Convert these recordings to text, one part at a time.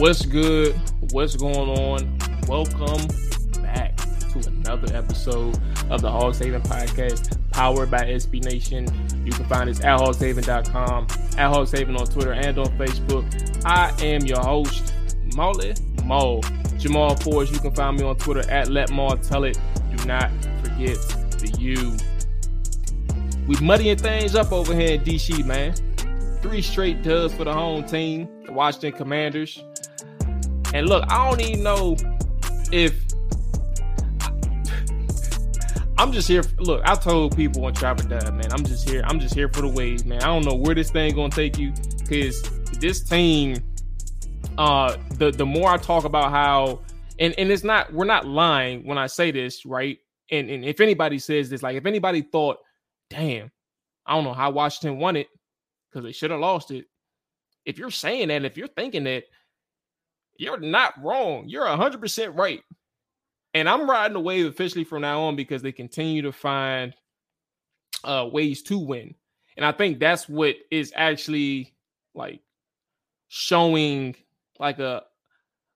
What's good? What's going on? Welcome back to another episode of the Hogs Haven Podcast, powered by SB Nation. You can find us at hogshaven.com, at hogshaven on Twitter and on Facebook. I am your host, Molly Mo. Jamual Forrest. You can find me on Twitter at Let Maul Tell It. Do not forget the U. We muddying things up over here in DC, man. Three straight dubs for the home team, the Washington Commanders. And look, I don't even know if I'm just here. For, look, I told people on Trapper Dad, man, I'm just here. I'm just here for the waves, man. I don't know where this thing gonna take you because this team, uh, the the more I talk about how, and and it's not we're not lying when I say this, right? And and if anybody says this, like if anybody thought, damn, I don't know how Washington won it because they should have lost it. If you're saying that, if you're thinking that you're not wrong. You're 100% right. And I'm riding the wave officially from now on because they continue to find uh, ways to win. And I think that's what is actually like showing like a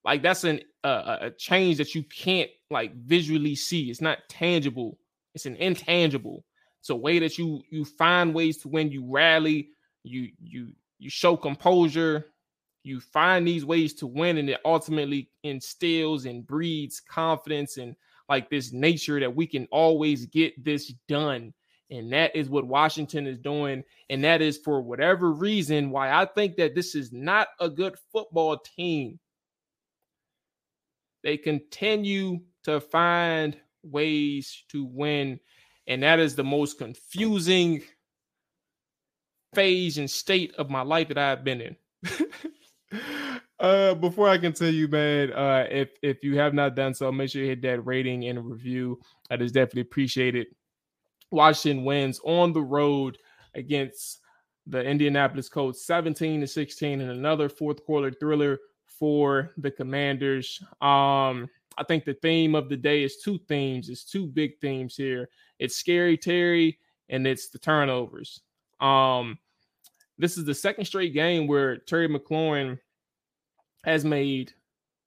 like that's an uh, a change that you can't like visually see. It's not tangible. It's an intangible. It's a way that you you find ways to win. You rally. You you you show composure you find these ways to win and it ultimately instills and breeds confidence and like this nature that we can always get this done. And that is what Washington is doing and that is for whatever reason why I think that this is not a good football team. They continue to find ways to win and that is the most confusing phase and state of my life that I've been in uh, before I you, man, uh, if if you have not done so, make sure you hit that rating and review. That is definitely appreciated. Washington wins on the road against the Indianapolis Colts, 17 to 16, and another fourth quarter thriller for the Commanders. Um, I think the theme of the day is two themes. It's two big themes here. It's scary Terry and it's the turnovers. Um, this is the second straight game where Terry McLaurin has made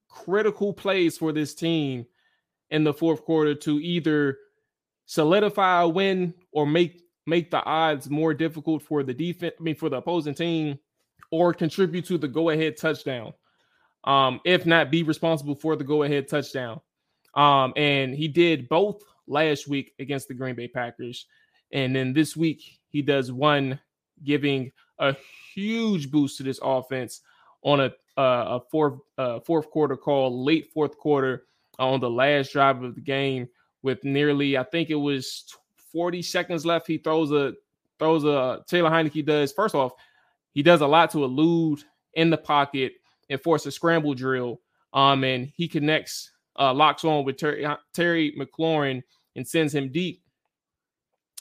critical plays for this team in the fourth quarter to either solidify a win or make make the odds more difficult for the defense, I mean for the opposing team, or contribute to the go-ahead touchdown. Um, if not, be responsible for the go-ahead touchdown. Um, and he did both last week against the Green Bay Packers. And then this week he does one giving a huge boost to this offense on a uh, a fourth uh, fourth quarter call, late fourth quarter on the last drive of the game with nearly I think it was 40 seconds left. He throws a throws a Taylor Heinicke does first off he does a lot to elude in the pocket and force a scramble drill. Um, and he connects, uh, locks on with Terry, Terry McLaurin and sends him deep.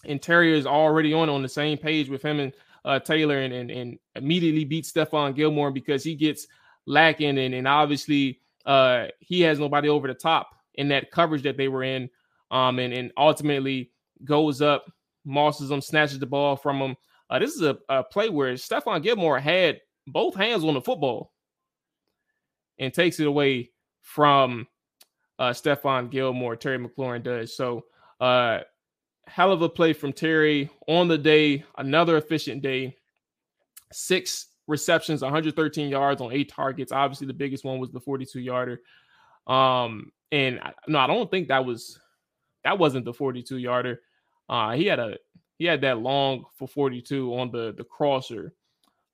And Terry is already on on the same page with him and uh, Taylor and, and, and immediately beat Stephon Gilmore because he gets lacking and, and obviously uh, he has nobody over the top in that coverage that they were in. Um, and, and ultimately goes up, mosses him, snatches the ball from him. Uh, this is a, a play where Stephon Gilmore had both hands on the football and takes it away from uh, Stephon Gilmore. Terry McLaurin does. So uh, hell of a play from Terry on the day, another efficient day. Six receptions, 113 yards on eight targets. Obviously, the biggest one was the 42 yarder. Um, and no, I don't think that was that wasn't the 42 yarder. Uh, he had a he had that long for 42 on the the crosser.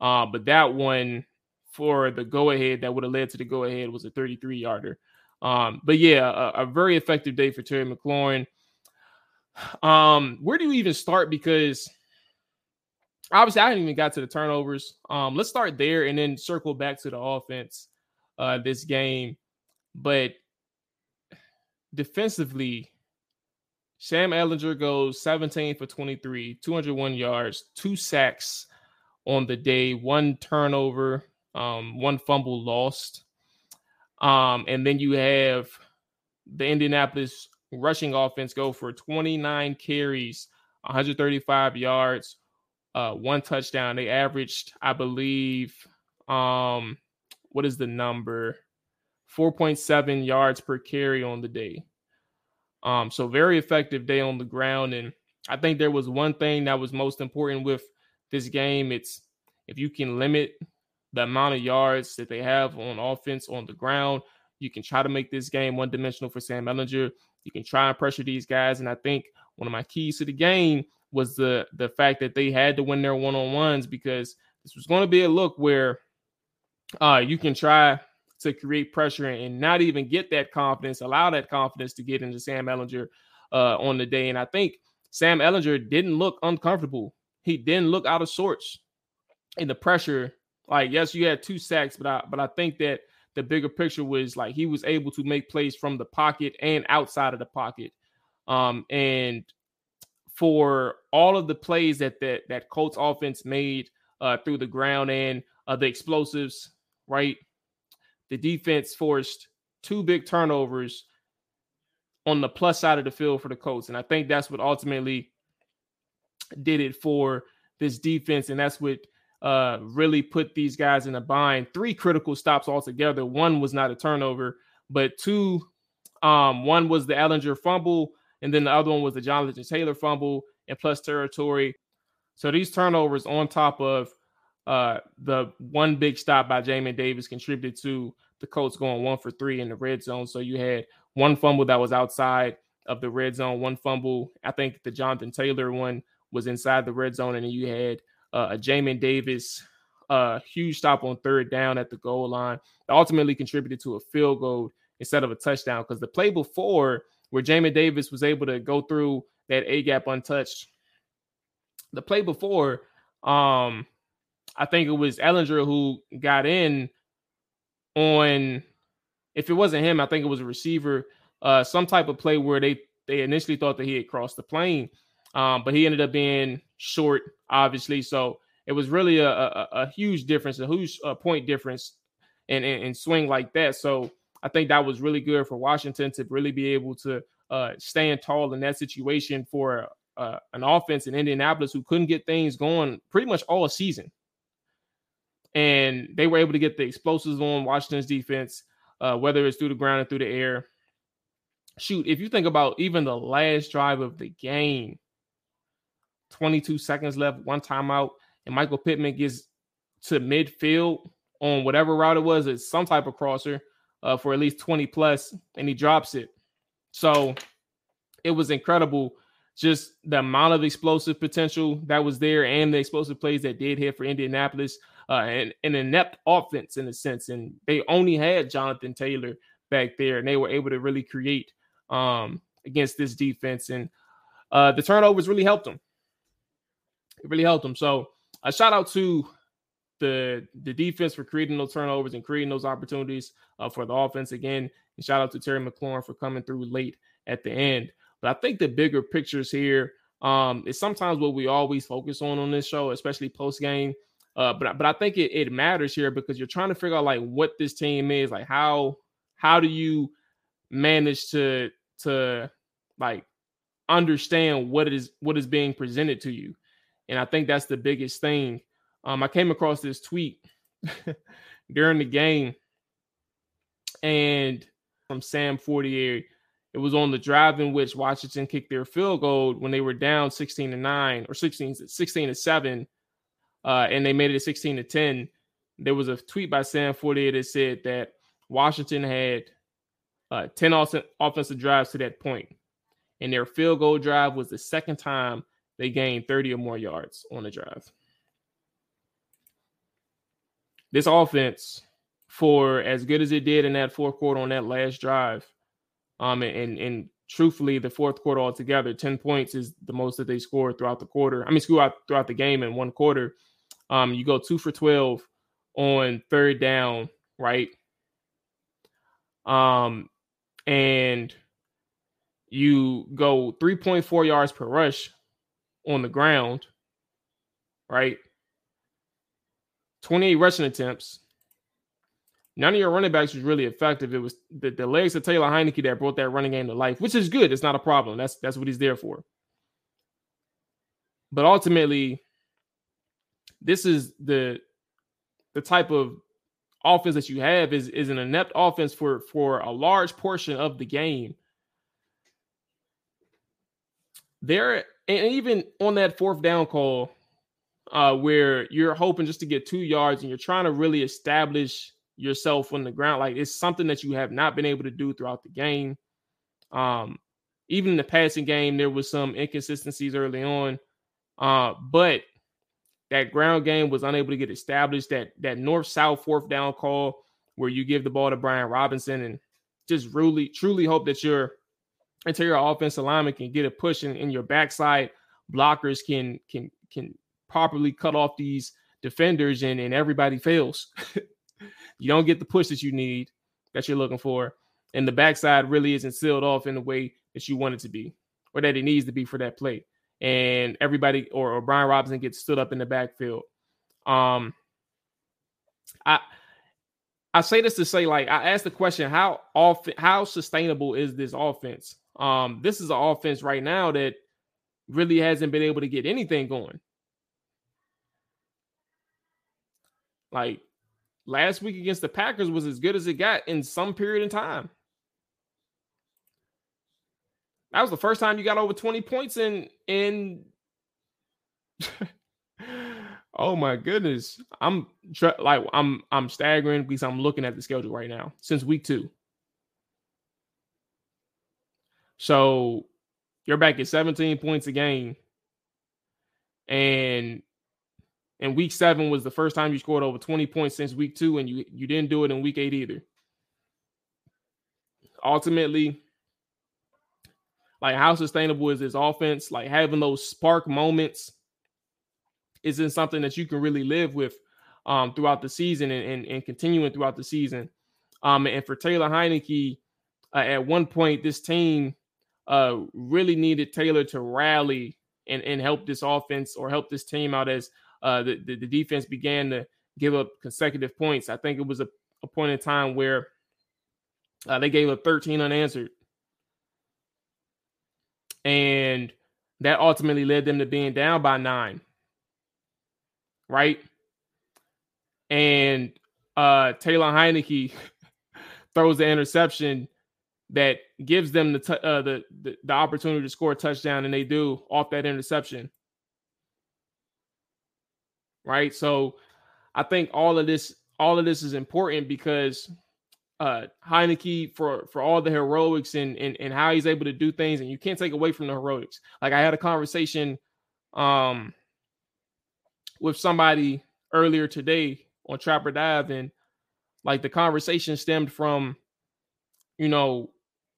Uh, but that one for the go ahead that would have led to the go ahead was a 33 yarder. Um, but yeah, a, a, very effective day for Terry McLaurin. Um, where do you even start? Because obviously I haven't even got to the turnovers. Um, let's start there and then circle back to the offense uh this game. But defensively, Sam Ehlinger goes 17 for 23, 201 yards, two sacks on the day, one turnover, um, one fumble lost. Um, and then you have the Indianapolis rushing offense go for 29 carries, 135 yards, uh, one touchdown. They averaged, I believe, um, what is the number? 4.7 yards per carry on the day. Um, so very effective day on the ground. And I think there was one thing that was most important with this game. It's if you can limit the amount of yards that they have on offense on the ground, you can try to make this game one dimensional for Sam Ehlinger. You can try and pressure these guys. And I think one of my keys to the game was the the fact that they had to win their one on ones because this was going to be a look where uh, you can try to create pressure and not even get that confidence, allow that confidence to get into Sam Ehlinger uh, on the day. And I think Sam Ehlinger didn't look uncomfortable. He didn't look out of sorts in the pressure. Like, yes, you had two sacks, but I but I think that the bigger picture was like he was able to make plays from the pocket and outside of the pocket. Um, and for all of the plays that that that Colts offense made uh, through the ground and uh, the explosives, right? the defense forced two big turnovers on the plus side of the field for the Colts. And I think that's what ultimately did it for this defense. And that's what uh, really put these guys in a bind. Three critical stops altogether. One was not a turnover, but two, um, one was the Ehlinger fumble, and then the other one was the Jonathan Taylor fumble and plus territory. So these turnovers on top of uh, the one big stop by Jamin Davis contributed to the Colts going one for three in the red zone. So you had one fumble that was outside of the red zone, one fumble. I think the Jonathan Taylor one was inside the red zone, and then you had uh, a Jamin Davis uh, huge stop on third down at the goal line. That ultimately contributed to a field goal instead of a touchdown because the play before where Jamin Davis was able to go through that A gap untouched. The play before, um, I think it was Ehlinger who got in on if it wasn't him, I think it was a receiver, uh, some type of play where they they initially thought that he had crossed the plane, um, but he ended up being short, obviously. So it was really a, a, a huge difference, a huge uh, point difference, and in swing like that. So I think that was really good for Washington to really be able to uh, stand tall in that situation for uh, an offense in Indianapolis who couldn't get things going pretty much all season and they were able to get the explosives on Washington's defense, uh, whether it's through the ground or through the air. Shoot, if you think about even the last drive of the game, 22 seconds left, one timeout, and Michael Pittman gets to midfield on whatever route it was, it's some type of crosser uh, for at least 20 plus, and he drops it. So it was incredible just the amount of explosive potential that was there and the explosive plays that did hit for Indianapolis uh, and an inept offense in a sense. And they only had Jonathan Taylor back there, and they were able to really create um, against this defense. And uh, the turnovers really helped them. It really helped them. So a shout out to the the defense for creating those turnovers and creating those opportunities uh, for the offense again. And shout out to Terry McLaurin for coming through late at the end. But I think the bigger pictures here um, is sometimes what we always focus on on this show, especially post game. Uh, but but I think it, it matters here because you're trying to figure out like what this team is, like how how do you manage to to like understand what is what is being presented to you, and I think that's the biggest thing. Um, I came across this tweet during the game, and from Sam Fortier. It was on the drive in which Washington kicked their field goal when they were down 16 to 9 or 16, 16 to 7 uh, and they made it 16 to 10. There was a tweet by Sam Fortier that said that Washington had uh, 10 offensive drives to that point, and their field goal drive was the second time they gained 30 or more yards on the drive. This offense, for as good as it did in that fourth quarter on that last drive, um, and and truthfully, the fourth quarter altogether, 10 points is the most that they scored throughout the quarter. I mean, throughout throughout the game in one quarter. Um, you go two for 12 on third down, right? Um, and you go 3.4 yards per rush on the ground, right? 28 rushing attempts. None of your running backs was really effective. It was the, the legs of Taylor Heinicke that brought that running game to life, which is good. It's not a problem. That's that's what he's there for. But ultimately, this is the the type of offense that you have is is an inept offense for for a large portion of the game. There and even on that fourth down call, uh, where you're hoping just to get two yards and you're trying to really establish yourself on the ground, like it's something that you have not been able to do throughout the game. Um, even in the passing game, there was some inconsistencies early on. Uh, but that ground game was unable to get established. That that north south fourth down call where you give the ball to Brian Robinson and just really truly hope that your interior offensive lineman can get a push in, in your backside blockers can can can properly cut off these defenders and, and everybody fails. you don't get the push that you need that you're looking for. And the backside really isn't sealed off in the way that you want it to be or that it needs to be for that play and everybody or, or Brian Robinson gets stood up in the backfield. Um, I I say this to say, like, I asked the question, how often how sustainable is this offense? Um, this is an offense right now that really hasn't been able to get anything going. Like last week against the Packers was as good as it got in some period of time. That was the first time you got over 20 points in in Oh my goodness. I'm like I'm I'm staggering because I'm looking at the schedule right now since week 2. So you're back at 17 points a game. And and week 7 was the first time you scored over 20 points since week 2 and you you didn't do it in week 8 either. Ultimately, like, how sustainable is this offense? Like, having those spark moments isn't something that you can really live with um, throughout the season and, and, and, continuing throughout the season. Um, and for Taylor Heinicke, uh, at one point, this team uh, really needed Taylor to rally and, and help this offense or help this team out as uh, the, the, the defense began to give up consecutive points. I think it was a, a point in time where uh, they gave up 13 unanswered and that ultimately led them to being down by nine. Right. And uh, Taylor Heinicke throws the interception that gives them the, t- uh, the, the the opportunity to score a touchdown, and they do off that interception. Right. So I think all of this all of this is important because uh Heinicke for for all the heroics and, and and how he's able to do things, and you can't take away from the heroics. Like I had a conversation um with somebody earlier today on Trapper Dive, and like the conversation stemmed from, you know,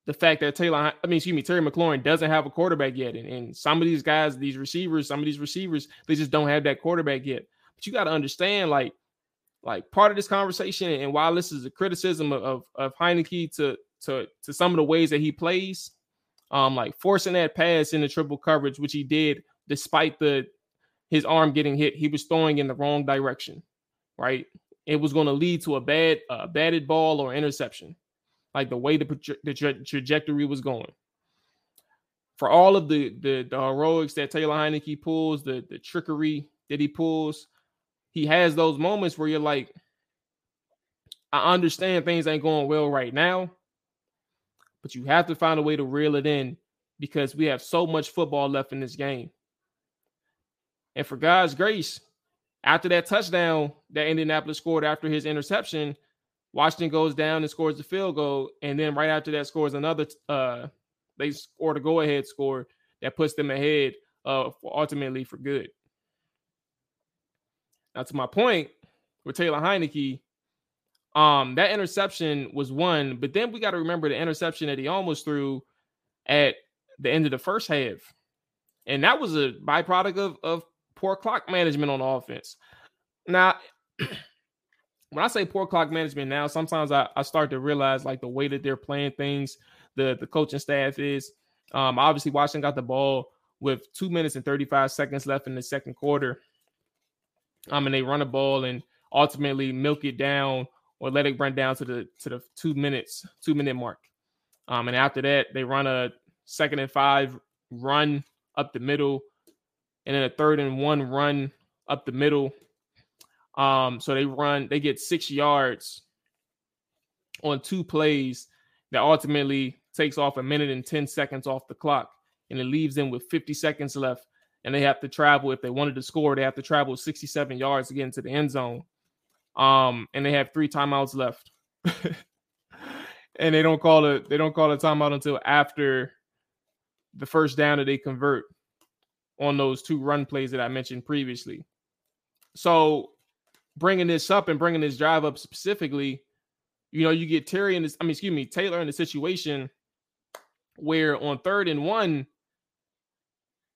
the fact that Taylor, I mean, excuse me, Terry McLaurin doesn't have a quarterback yet, and, and some of these guys, these receivers, some of these receivers, they just don't have that quarterback yet. But you got to understand, like like part of this conversation, and while this is a criticism of of, Heinicke to to to some of the ways that he plays, um, like forcing that pass in the triple coverage, which he did despite the his arm getting hit, he was throwing in the wrong direction, right? It was going to lead to a bad a batted ball or interception, like the way the, the tra- trajectory was going. For all of the, the the heroics that Taylor Heinicke pulls, the the trickery that he pulls, he has those moments where you're like, I understand things ain't going well right now, but you have to find a way to reel it in because we have so much football left in this game. And for God's grace, after that touchdown that Indianapolis scored after his interception, Washington goes down and scores the field goal, and then right after that scores another. Uh, they scored a go-ahead score that puts them ahead, uh, for ultimately for good. Now, to my point with Taylor Heinicke, um, that interception was one, but then we got to remember the interception that he almost threw at the end of the first half. And that was a byproduct of, of poor clock management on offense. Now, when I say poor clock management now, sometimes I, I start to realize like the way that they're playing things, the, the coaching staff is. Um, obviously, Washington got the ball with two minutes and 35 seconds left in the second quarter. Um, and they run a ball and ultimately milk it down or let it run down to the to the two minutes, two minute mark. Um, and after that, they run a second and five run up the middle, and then a third and one run up the middle. Um, so they run, they get six yards on two plays that ultimately takes off a minute and 10 seconds off the clock. And it leaves them with 50 seconds left. And they have to travel, if they wanted to score, they have to travel 67 yards to get into the end zone. Um, and they have three timeouts left. and they don't call it, they don't call a timeout until after the first down that they convert on those two run plays that I mentioned previously. So bringing this up and bringing this drive up specifically, you know, you get Terry in this, I mean, excuse me, Taylor in the situation where on third and one,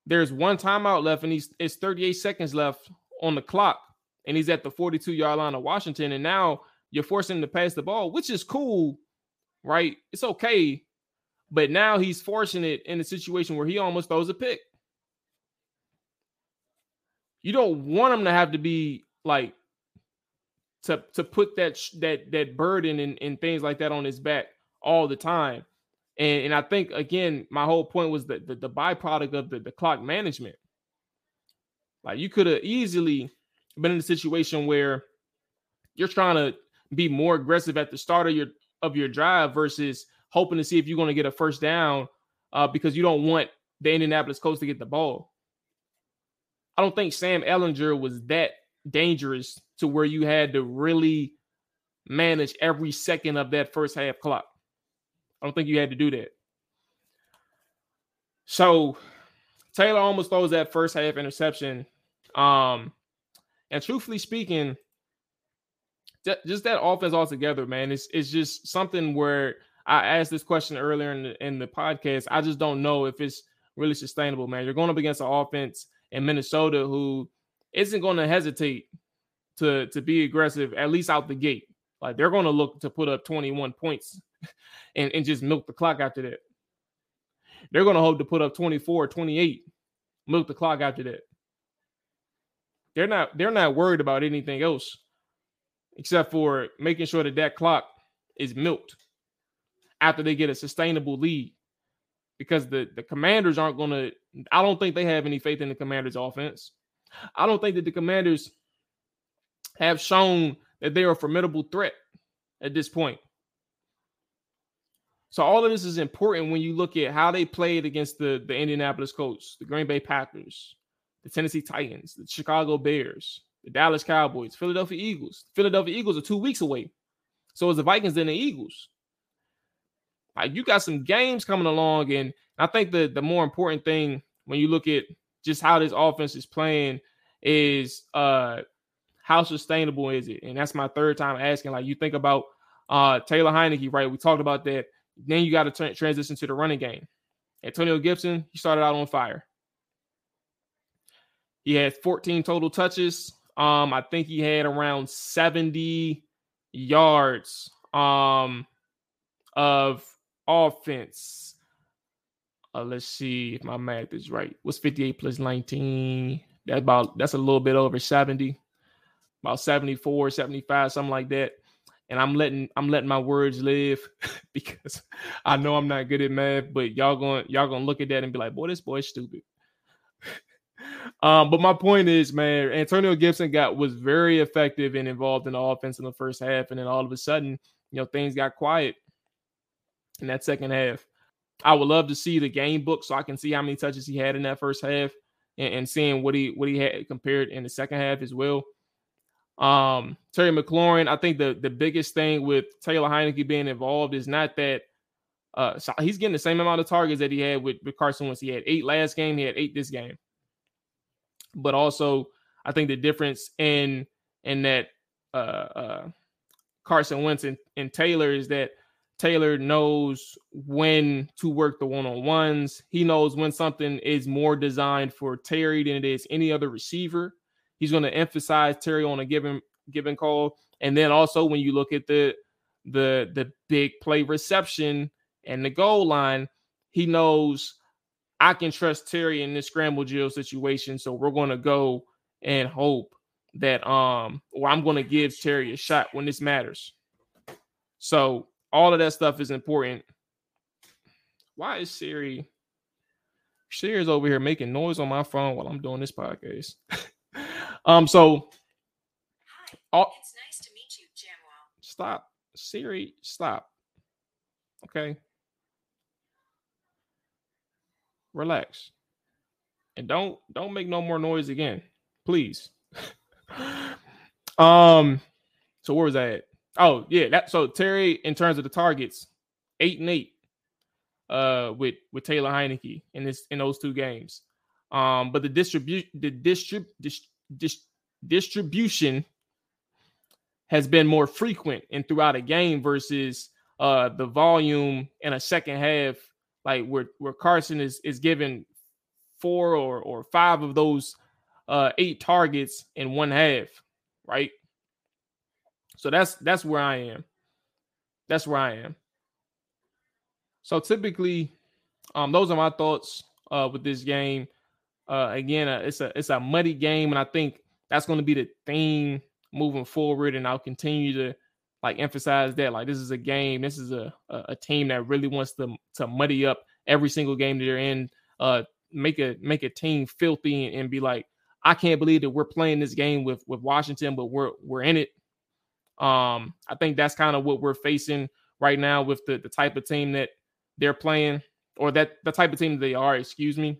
there's one timeout left and he's it's 38 seconds left on the clock, and he's at the 42 yard line of Washington. And now you're forcing him to pass the ball, which is cool, right? It's okay. But now he's forcing it in a situation where he almost throws a pick. You don't want him to have to be like to to put that that that burden and, and things like that on his back all the time. And and I think again, my whole point was that the, the byproduct of the, the clock management. Like you could have easily been in a situation where you're trying to be more aggressive at the start of your of your drive versus hoping to see if you're going to get a first down uh, because you don't want the Indianapolis Colts to get the ball. I don't think Sam Ehlinger was that dangerous to where you had to really manage every second of that first half clock. I don't think you had to do that. So Taylor almost throws that first half interception. Um, and truthfully speaking, just that offense altogether, man, it's it's just something where I asked this question earlier in the, in the podcast. I just don't know if it's really sustainable, man. You're going up against an offense in Minnesota who isn't going to hesitate to to be aggressive at least out the gate. Like they're going to look to put up 21 points and, and just milk the clock after that. They're going to hope to put up 24, 28, milk the clock after that. They're not they're not worried about anything else except for making sure that that clock is milked after they get a sustainable lead because the the commanders aren't going to I don't think they have any faith in the commanders offense. I don't think that the commanders have shown that they are a formidable threat at this point. So all of this is important when you look at how they played against the, the Indianapolis Colts, the Green Bay Packers, the Tennessee Titans, the Chicago Bears, the Dallas Cowboys, Philadelphia Eagles. Philadelphia Eagles are two weeks away. So is the Vikings and the Eagles. Like you got some games coming along, and I think the the more important thing when you look at just how this offense is playing is uh how sustainable is it? And that's my third time asking. Like you think about uh Taylor Heinicke, right? We talked about that. Then you got to tra- transition to the running game. Antonio Gibson, he started out on fire. He had 14 total touches. Um, I think he had around 70 yards um of offense. Uh, let's see if my math is right. What's 58 plus 19? That's about that's a little bit over 70 about 74, 75, something like that. And I'm letting I'm letting my words live because I know I'm not good at math, but y'all going y'all gonna look at that and be like, boy, this boy's stupid. um, but my point is, man, Antonio Gibson got was very effective and involved in the offense in the first half, and then all of a sudden, you know, things got quiet in that second half. I would love to see the game book so I can see how many touches he had in that first half and, and seeing what he what he had compared in the second half as well. Um, Terry McLaurin, I think the the biggest thing with Taylor Heinicke being involved is not that uh so he's getting the same amount of targets that he had with, with Carson Wentz. He had eight last game, he had eight this game. But also, I think the difference in in that uh uh Carson Wentz and, and Taylor is that Taylor knows when to work the one-on-ones. He knows when something is more designed for Terry than it is any other receiver. He's going to emphasize Terry on a given given call. And then also when you look at the the the big play reception and the goal line, he knows I can trust Terry in this scramble drill situation. So we're going to go and hope that um or I'm going to give Terry a shot when this matters. So all of that stuff is important. Why is Siri Siri's over here making noise on my phone while I'm doing this podcast? Um, so Oh, it's nice to meet you, Jamwell. Stop, Siri. Stop. Okay. Relax, and don't don't make no more noise again, please. um. So where was that? At? Oh yeah, that so Terry in terms of the targets, eight and eight uh with with Taylor Heinicke in this in those two games. Um, but the distribution the distrib dis, dis, distribution has been more frequent and throughout a game versus uh the volume in a second half, like where where Carson is is given four or or five of those uh eight targets in one half, right? So that's that's where I am. That's where I am. So typically, um, those are my thoughts uh, with this game. Uh, again, uh, it's a it's a muddy game, and I think that's going to be the theme moving forward. And I'll continue to like emphasize that like this is a game, this is a a, a team that really wants to to muddy up every single game that they're in. Uh, make a make a team filthy and, and be like, I can't believe that we're playing this game with with Washington, but we're we're in it. Um, I think that's kind of what we're facing right now with the the type of team that they're playing or that the type of team they are, excuse me,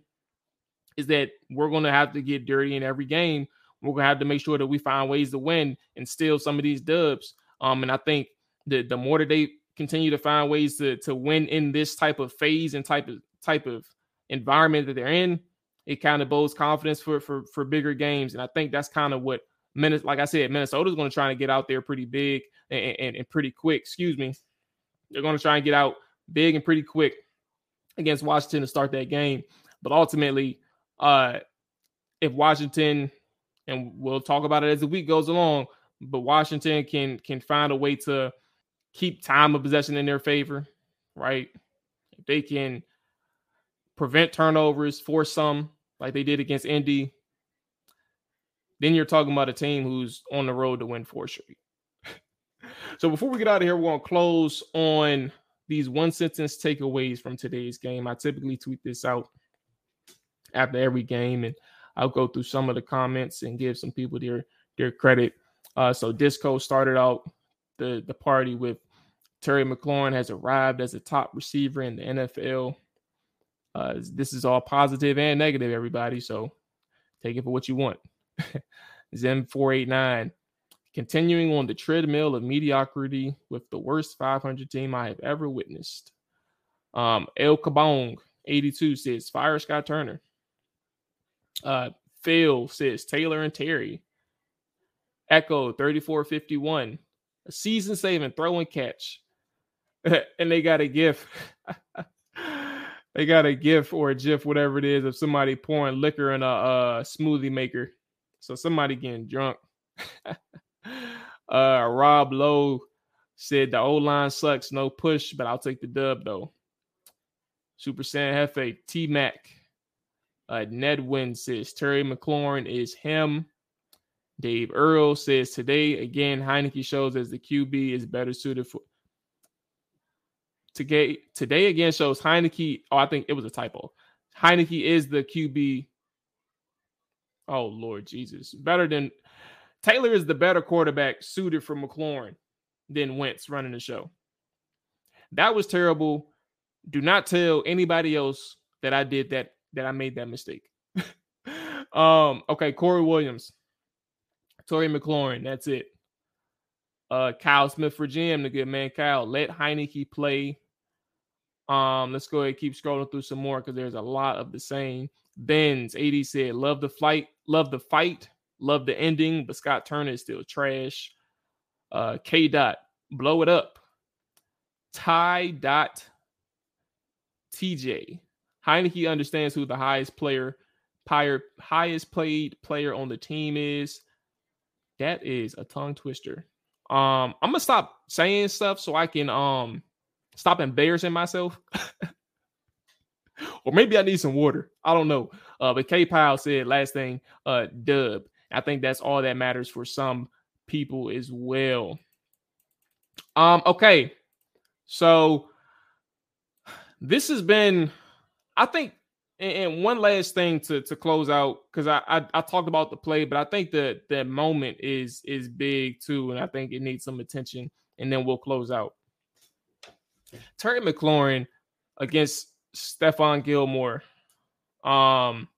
is that we're going to have to get dirty in every game. We're going to have to make sure that we find ways to win and steal some of these dubs. Um, and I think the the more that they continue to find ways to to win in this type of phase and type of type of environment that they're in, it kind of bodes confidence for for for bigger games. And I think that's kind of what Minnesota, like I said, Minnesota's going to try to get out there pretty big and, and, and pretty quick. Excuse me. They're going to try and get out big and pretty quick against Washington to start that game. But ultimately, uh, if Washington, and we'll talk about it as the week goes along, but Washington can can find a way to keep time of possession in their favor, right? If they can prevent turnovers, force some like they did against Indy, then you're talking about a team who's on the road to win four straight. so before we get out of here, we're gonna close on these one sentence takeaways from today's game. I typically tweet this out after every game, and I'll go through some of the comments and give some people their their credit. Uh, so Disco started out the the party with Terry McLaurin has arrived as a top receiver in the NFL. Uh, this is all positive and negative, everybody. So take it for what you want. Zem four eight nine continuing on the treadmill of mediocrity with the worst 500 team I have ever witnessed. Um, El Cabong 82 says fire Scott Turner. Uh, Phil says Taylor and Terry. Echo 3451, a season saving throw and catch. and they got a gift. they got a gift or a gif, whatever it is, of somebody pouring liquor in a, a smoothie maker. So somebody getting drunk. Uh, Rob Lowe said the O line sucks, no push, but I'll take the dub though. Super Saiyan Hefe, T Mac. Uh, Ned Wynn says Terry McLaurin is him. Dave Earl says today again Heinicke shows as the QB is better suited for. Today, today again shows Heinicke. Oh, I think it was a typo. Heinicke is the QB. Oh Lord Jesus, better than Taylor is the better quarterback suited for McLaurin than Wentz running the show. That was terrible. Do not tell anybody else that I did that, that I made that mistake. um, okay, Corey Williams, Tori McLaurin, that's it. Uh, Kyle Smith for Jim, the good man Kyle. Let Heinicke play. Um, let's go ahead and keep scrolling through some more because there's a lot of the same. Benz 80 said, Love the flight, love the fight. Love the ending, but Scott Turner is still trash. Uh, K. Dot, blow it up. Ty. Dot. TJ. Heinicke understands who the highest player, higher, highest played player on the team is. That is a tongue twister. Um, I'm gonna stop saying stuff so I can um stop embarrassing myself. or maybe I need some water. I don't know. Uh, but K Powell said last thing, uh, dub. I think that's all that matters for some people as well. Um, okay. So this has been, I think and, one last thing to to close out because I, I, I talked about the play, but I think that that moment is is big too, and I think it needs some attention. And then we'll close out. Terry McLaurin against Stephon Gilmore. Um,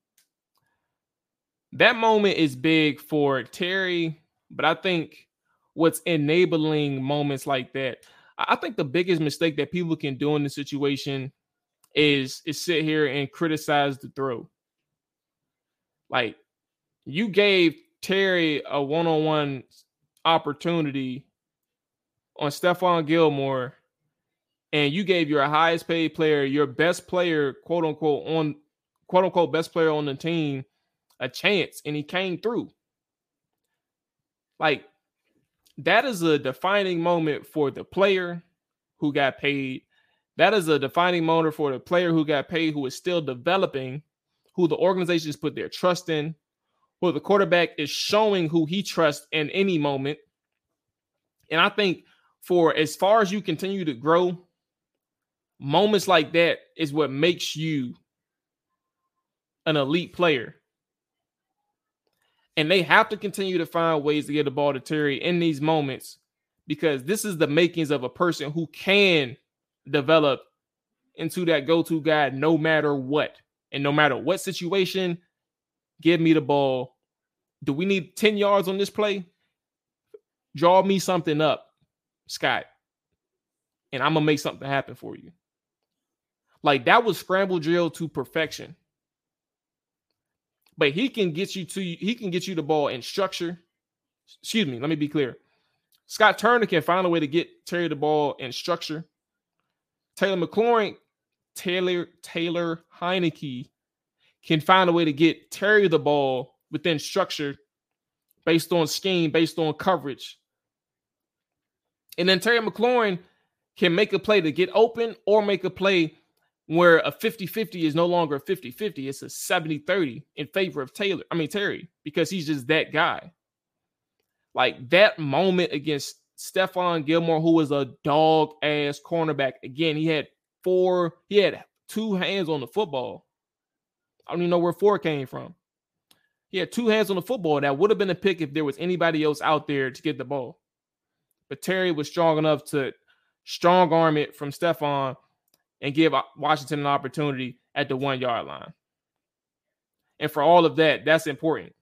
that moment is big for Terry, but I think what's enabling moments like that. I think the biggest mistake that people can do in this situation is is sit here and criticize the throw. Like you gave Terry a one-on-one opportunity on Stephon Gilmore, and you gave your highest paid player, your best player, quote unquote, on quote unquote best player on the team, a chance, and he came through. Like that is a defining moment for the player who got paid that is a defining moment for the player who got paid, who is still developing, who the organizations put their trust in, who the quarterback is showing who he trusts in any moment. And I think for as far as you continue to grow, moments like that is what makes you an elite player. And they have to continue to find ways to get the ball to Terry in these moments because this is the makings of a person who can develop into that go-to guy no matter what. And no matter what situation, give me the ball. Do we need 10 yards on this play? Draw me something up, Scott. And I'm gonna make something happen for you. Like that was scramble drill to perfection. But he can get you to he can get you the ball in structure. Excuse me, let me be clear. Scott Turner can find a way to get Terry the ball in structure. Taylor McLaurin, Taylor Taylor Heinicke can find a way to get Terry the ball within structure based on scheme, based on coverage. And then Terry McLaurin can make a play to get open or make a play where a 50-50 is no longer a 50-50. It's a 70-30 in favor of Taylor. I mean Terry, because he's just that guy. Like that moment against Stephon Gilmore, who was a dog ass cornerback. Again, he had four, he had two hands on the football. I don't even know where four came from. He had two hands on the football. That would have been a pick if there was anybody else out there to get the ball. But Terry was strong enough to strong arm it from Stephon and give Washington an opportunity at the one yard line. And for all of that, that's important.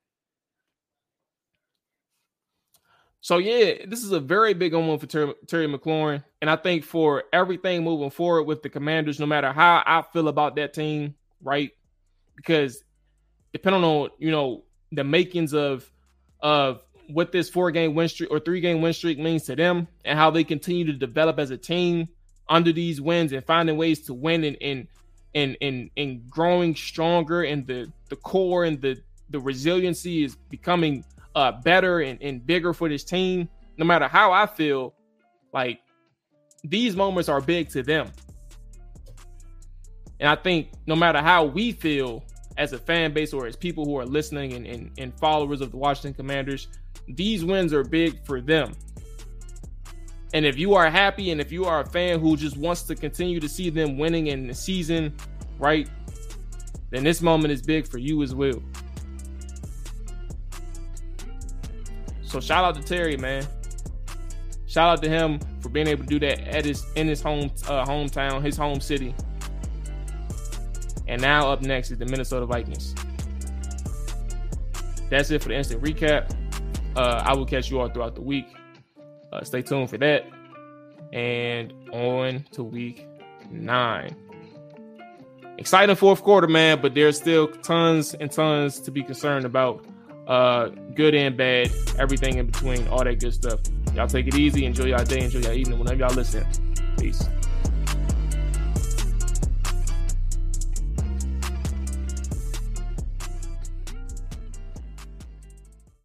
So yeah, this is a very big one for Terry, Terry McLaurin, and I think for everything moving forward with the Commanders, no matter how I feel about that team, right? Because depending on you know the makings of of what this four game win streak or three game win streak means to them, and how they continue to develop as a team under these wins and finding ways to win and and and and, and growing stronger, and the the core and the the resiliency is becoming uh, better and, and bigger for this team, no matter how I feel, like these moments are big to them. And I think no matter how we feel as a fan base or as people who are listening and, and, and followers of the Washington Commanders, these wins are big for them. And if you are happy and if you are a fan who just wants to continue to see them winning in the season, right, then this moment is big for you as well. So shout out to Terry, man. Shout out to him for being able to do that at his in his home uh, hometown, his home city. And now up next is the Minnesota Vikings. That's it for the instant recap. Uh, I will catch you all throughout the week. Uh, stay tuned for that. And on to week nine. Exciting fourth quarter, man, but there's still tons and tons to be concerned about uh, good and bad, everything in between, all that good stuff. Y'all take it easy. Enjoy y'all day. Enjoy y'all evening. Whenever y'all listen. Peace.